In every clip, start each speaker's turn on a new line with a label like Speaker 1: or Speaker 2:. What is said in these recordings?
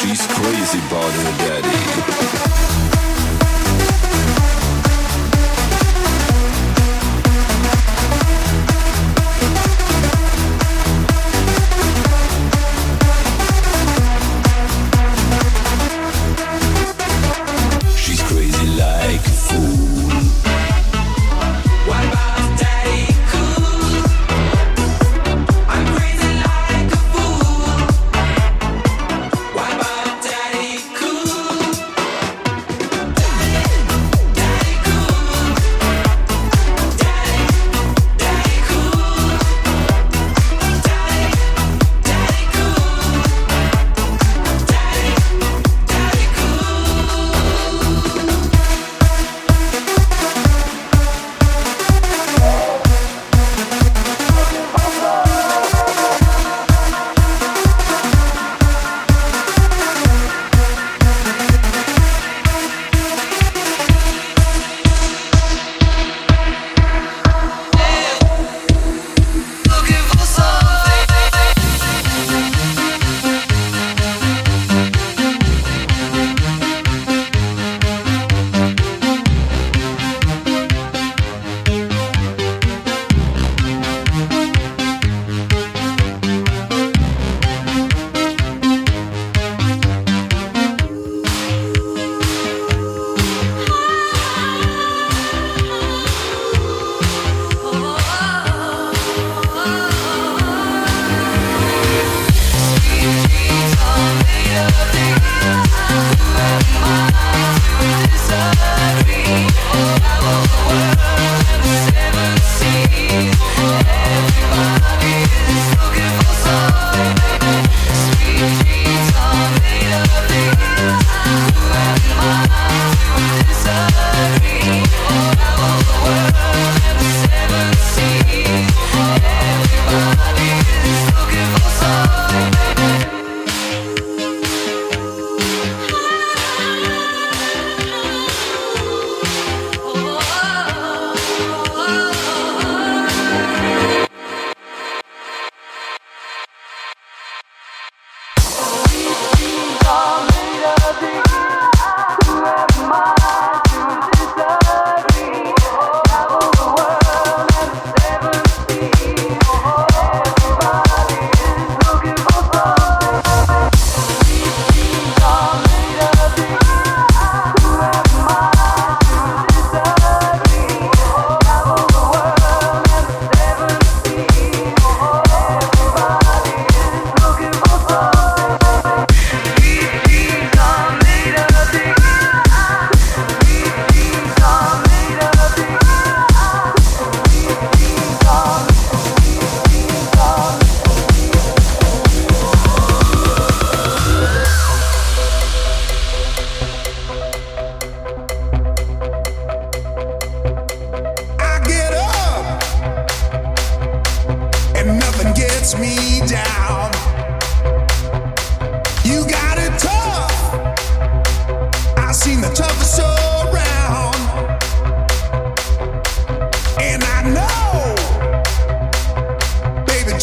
Speaker 1: She's crazy about her daddy.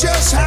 Speaker 2: just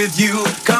Speaker 1: with you. Come